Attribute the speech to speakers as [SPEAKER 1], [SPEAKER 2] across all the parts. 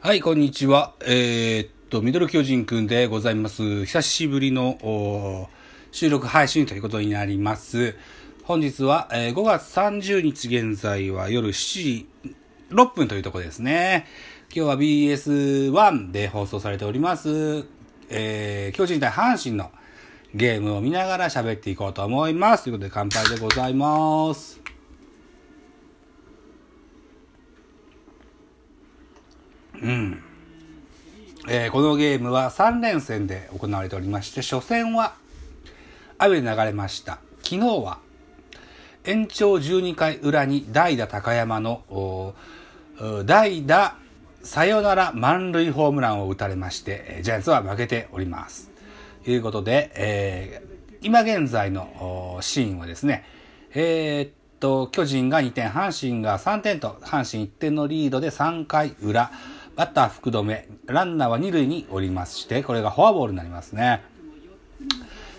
[SPEAKER 1] はい、こんにちは。えー、っと、ミドル巨人くんでございます。久しぶりの収録配信ということになります。本日は、えー5月30日現在は夜7時6分というとこですね。今日は BS1 で放送されております。えー、巨人対阪神のゲームを見ながら喋っていこうと思います。ということで乾杯でございます。うんえーこのゲームは3連戦で行われておりまして、初戦は雨で流れました。昨日は延長12回裏に代打高山の代打サヨナラ満塁ホームランを打たれまして、ジャイアンツは負けております。ということで、えー今現在のシーンはですね、えーっと、巨人が2点、阪神が3点と、阪神1点のリードで3回裏、バッター福留、ランナーは2塁におりまして、これがフォアボールになりますね。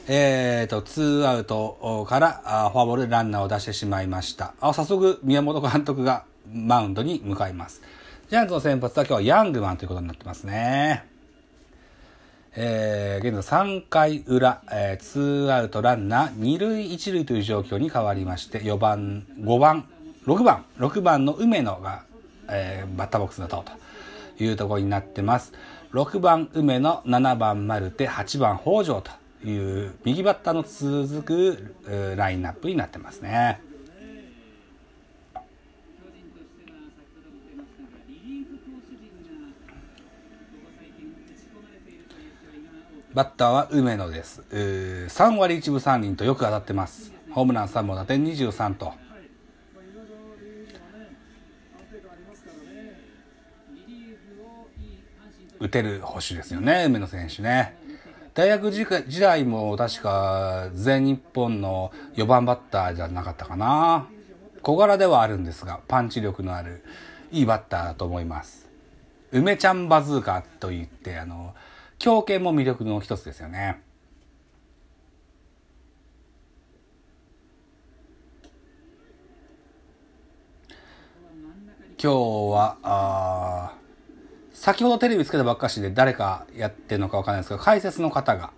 [SPEAKER 1] えーと、ツーアウトからあフォアボールでランナーを出してしまいました。あ早速、宮本監督がマウンドに向かいます。ジャイアンツの先発は今日はヤングマンということになってますね。えー、現在3回裏、えー、ツーアウトランナー2塁1塁という状況に変わりまして、4番、5番、6番、6番の梅野が、えーバッターボックスに立とというところになってます。6番梅野、7番マルテ、8番北条という右バッターの続くラインナップになってますね。バッターは梅野です。3割1分3厘とよく当たってます。ホームラン3本、打点23と。打てる捕手ですよね、梅野選手ね。大学時時代も確か全日本の4番バッターじゃなかったかな。小柄ではあるんですが、パンチ力のあるいいバッターだと思います。梅ちゃんバズーカといって、あの、強肩も魅力の一つですよね。今日は、あー先ほどテレビつけたばっかしで誰かやってるのかわかんないですけど、解説の方が、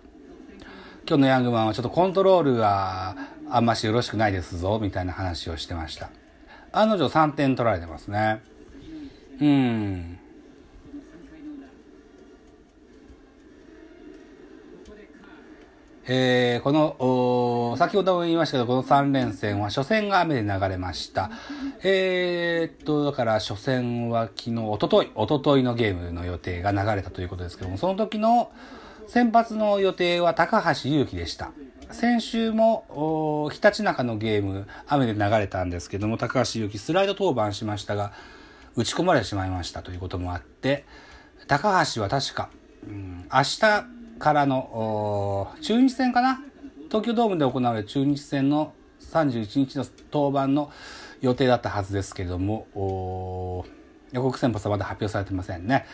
[SPEAKER 1] 今日のヤングマンはちょっとコントロールがあんましよろしくないですぞ、みたいな話をしてました。案の定3点取られてますね。うん。えーこの、先ほども言いましたけど、この3連戦は初戦が雨で流れました。えーっと、だから初戦は昨日、おととい、おとといのゲームの予定が流れたということですけども、その時の先発の予定は高橋祐希でした。先週も、ひたちなかのゲーム、雨で流れたんですけども、高橋祐希スライド登板しましたが、打ち込まれてしまいましたということもあって、高橋は確か、うん、明日からの中日戦かな？東京ドームで行われる中日戦の31日の登板の予定だったはずですけれども、予告先発はまだ発表されてませんね。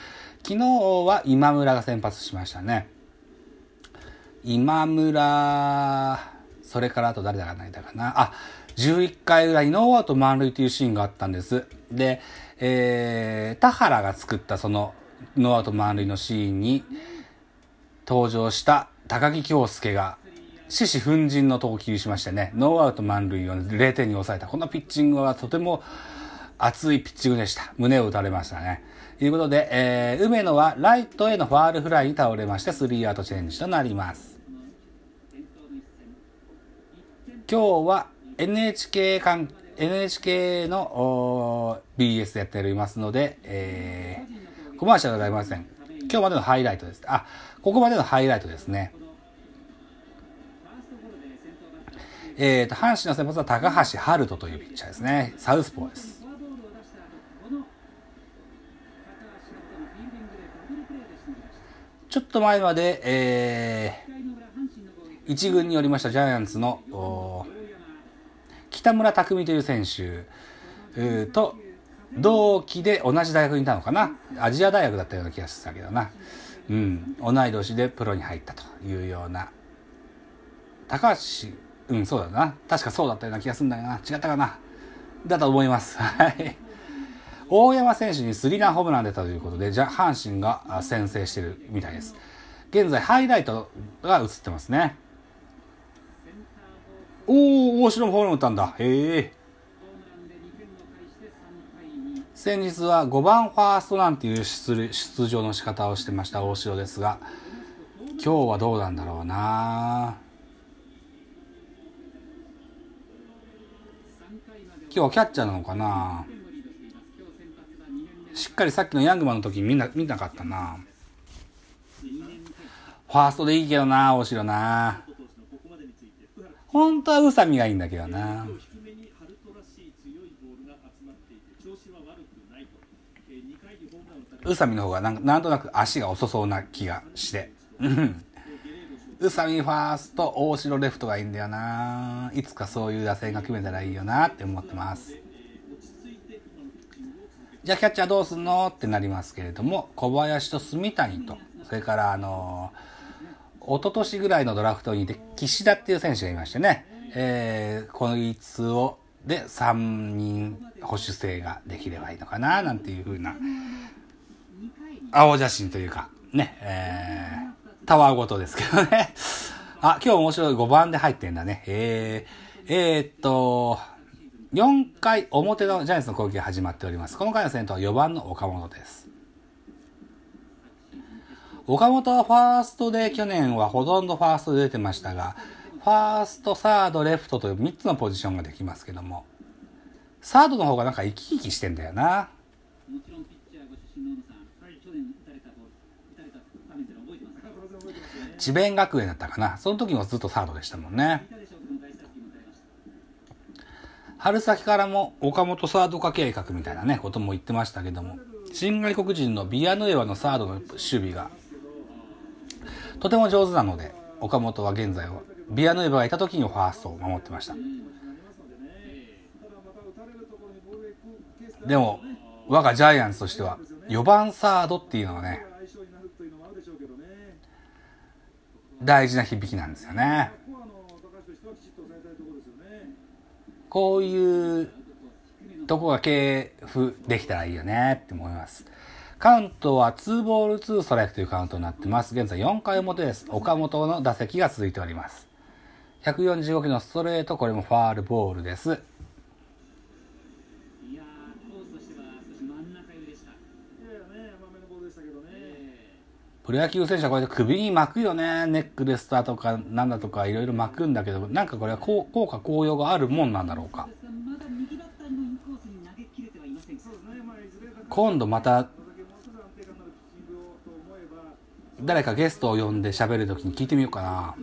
[SPEAKER 1] 昨日は今村が先発しましたね。今村、それからあと誰だかないだかな？あ、11回裏にノーアウト満塁というシーンがあったんです。で、えー、田原が作ったそのノーアウト満塁のシーンに登場した高木京介が獅子奮陣の投球しましてね、ノーアウト満塁を0点に抑えた。このピッチングはとても熱いピッチングでした。胸を打たれましたね。ということで、えー、梅野はライトへのファールフライに倒れまして、スリーアウトチェンジとなります。今日は NHK 関 NHK の BS でやっておりますので、えー、コマーシャルではありません。今日までのハイライトです。あ、ここまでのハイライトですね。えーと、阪神の先発は高橋遥人というピッチャーですね。サウスポーです。ちょっと前まで、えー、一軍におりましたジャイアンツの北村匠海という選手と同期で同じ大学にいたのかな？アジア大学だったような気がしたけどな、うん、同い年でプロに入ったというような。高橋うんそうだな。確かそうだったような気がするんだよな。違ったかな？だと思います。はい。大山選手にスリーランホームラン出たということで、じゃ阪神が先制してるみたいです。現在、ハイライトが映ってますね。おー、大城もホームラン打ったんだ。へえ。先日は5番ファーストなんていう出出場の仕方をしてました大城ですが、今日はどうなんだろうな。今日はキャッチャーなのかな。しっかりさっきのヤングマンの時見な見なかったな。ファーストでいいけどな大城な。本当は宇佐美がいいんだけどな。宇佐美の方がなんなんとなく足が遅そうな気がして。宇佐美ファースト、大城レフトがいいんだよな。いつかそういう打線が決めたらいいよなって思ってます。じゃあキャッチャーどうすんの？ってなりますけれども、小林と住谷と、それからあのー、一昨年ぐらいのドラフトにいて、岸田っていう選手がいましてね、えー、こいつを、で3人保守性ができればいいのかな、なんていうふうな、青写真というか、ね、えー、タワーごとですけどね。あ、今日面白い5番で入ってんだね。えー、えー、っと、4回表のジャイアンツの攻撃が始まっております。この回の先頭は4番の岡本です。岡本はファーストで去年はほとんどファーストで出てましたが、ファースト、サード、レフトという3つのポジションができますけども、サードの方がなんか生き生きしてんだよな。智弁学園だったかな。その時もずっとサードでしたもんね。春先からも岡本サード化計画みたいなね、ことも言ってましたけども、新外国人のビアヌエワのサードの守備が、とても上手なので、岡本は現在は、ビアヌエバがいた時にファーストを守ってました。でも、我がジャイアンツとしては、4番サードっていうのはね、大事な響きなんですよね。こういうとこが系譜できたらいいよねって思います。カウントは2ボール2ストライクというカウントになってます。現在4回表です。岡本の打席が続いております。145キロのストレート、これもファールボールです。プロ野球選手はこうやって首に巻くよね。ネックレスだとか、なんだとかいろいろ巻くんだけど、なんかこれは効果効用があるもんなんだろうか。今度また、誰かゲストを呼んで喋るときに聞いてみようかな。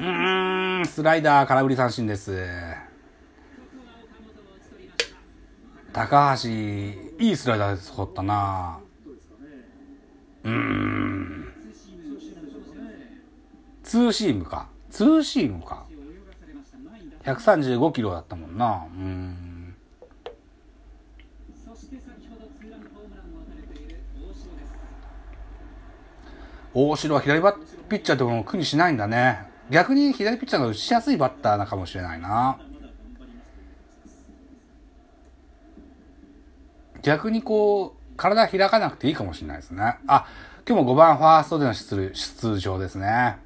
[SPEAKER 1] うん、スライダー空振り三振です。高橋、いいスライダーで掘ったなうん。ツーシームか。ツーシームか。135キロだったもんな。うん。大城は左バッピッチャーでも苦にしないんだね。逆に左ピッチャーが打ちやすいバッターなかもしれないな。逆にこう、体開かなくていいかもしれないですね。あ、今日も5番ファーストでの出出場ですね。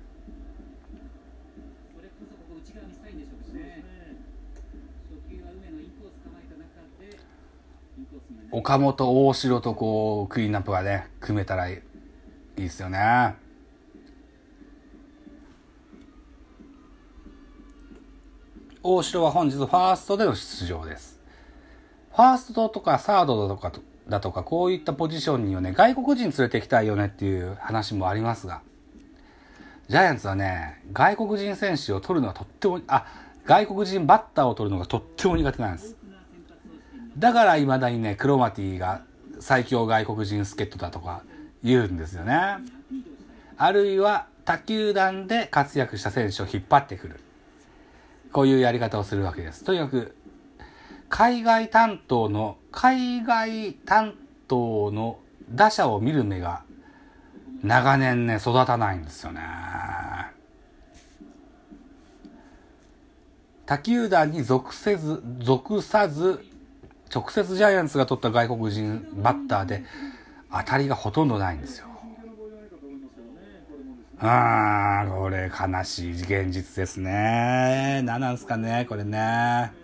[SPEAKER 1] 岡本、大城とこう、クリーンナップがね、組めたらいいですよね。大城は本日ファーストでの出場です。ファーストとかサードだとかだとか、こういったポジションにはね、外国人連れてきたいよねっていう話もありますが、ジャイアンツはね、外国人選手を取るのはとっても、あ、外国人バッターを取るのがとっても苦手なんです。だから未だにね、クロマティが最強外国人助っ人だとか言うんですよね。あるいは他球団で活躍した選手を引っ張ってくる。こういうやり方をするわけです。とにかく海外担当の、海外担当の打者を見る目が長年ね、育たないんですよね。他球団に属せず、属さず、直接ジャイアンツが取った外国人バッターで、当たりがほとんどないんですよ。あー、これ悲しい現実ですね。何なんすかね、これね。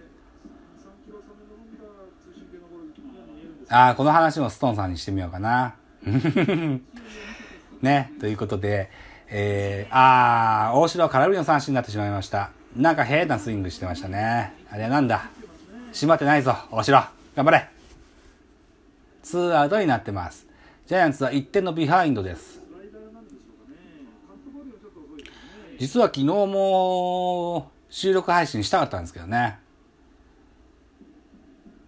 [SPEAKER 1] あー、この話もストーンさんにしてみようかな。ね、ということで、えー、あー、大城は空振りの三振になってしまいました。なんか変なスイングしてましたね。あれはなんだ？締まってないぞ、大城。頑張れ。ツーアウトになってます。ジャイアンツは1点のビハインドです。実は昨日も収録配信したかったんですけどね。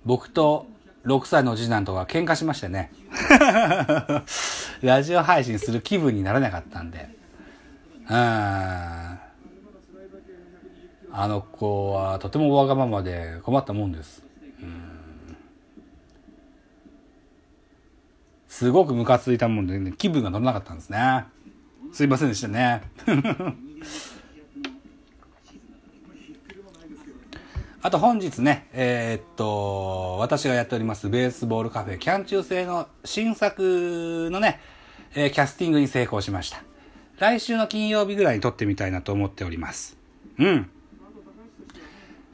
[SPEAKER 1] 僕と6歳の次男とか喧嘩しましてね。ラジオ配信する気分にならなかったんで。うん。あの子はとてもわがままで困ったもんです。すごくムカついたもんで、ね、気分が乗らなかったんですね。すいませんでしたね。あと本日ね、えー、っと、私がやっておりますベースボールカフェキャン中制の新作のね、えー、キャスティングに成功しました。来週の金曜日ぐらいに撮ってみたいなと思っております。うん。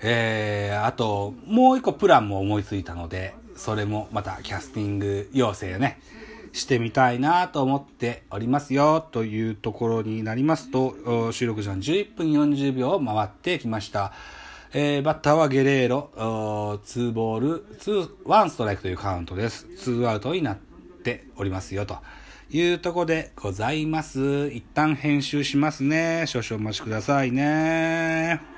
[SPEAKER 1] えー、あと、もう一個プランも思いついたので、それもまたキャスティング要請ね、してみたいなと思っておりますよ、というところになりますと、収録時間11分40秒を回ってきました。えー、バッターはゲレーロ、2ボール、2、1ストライクというカウントです。2アウトになっておりますよ、というとこでございます。一旦編集しますね。少々お待ちくださいね。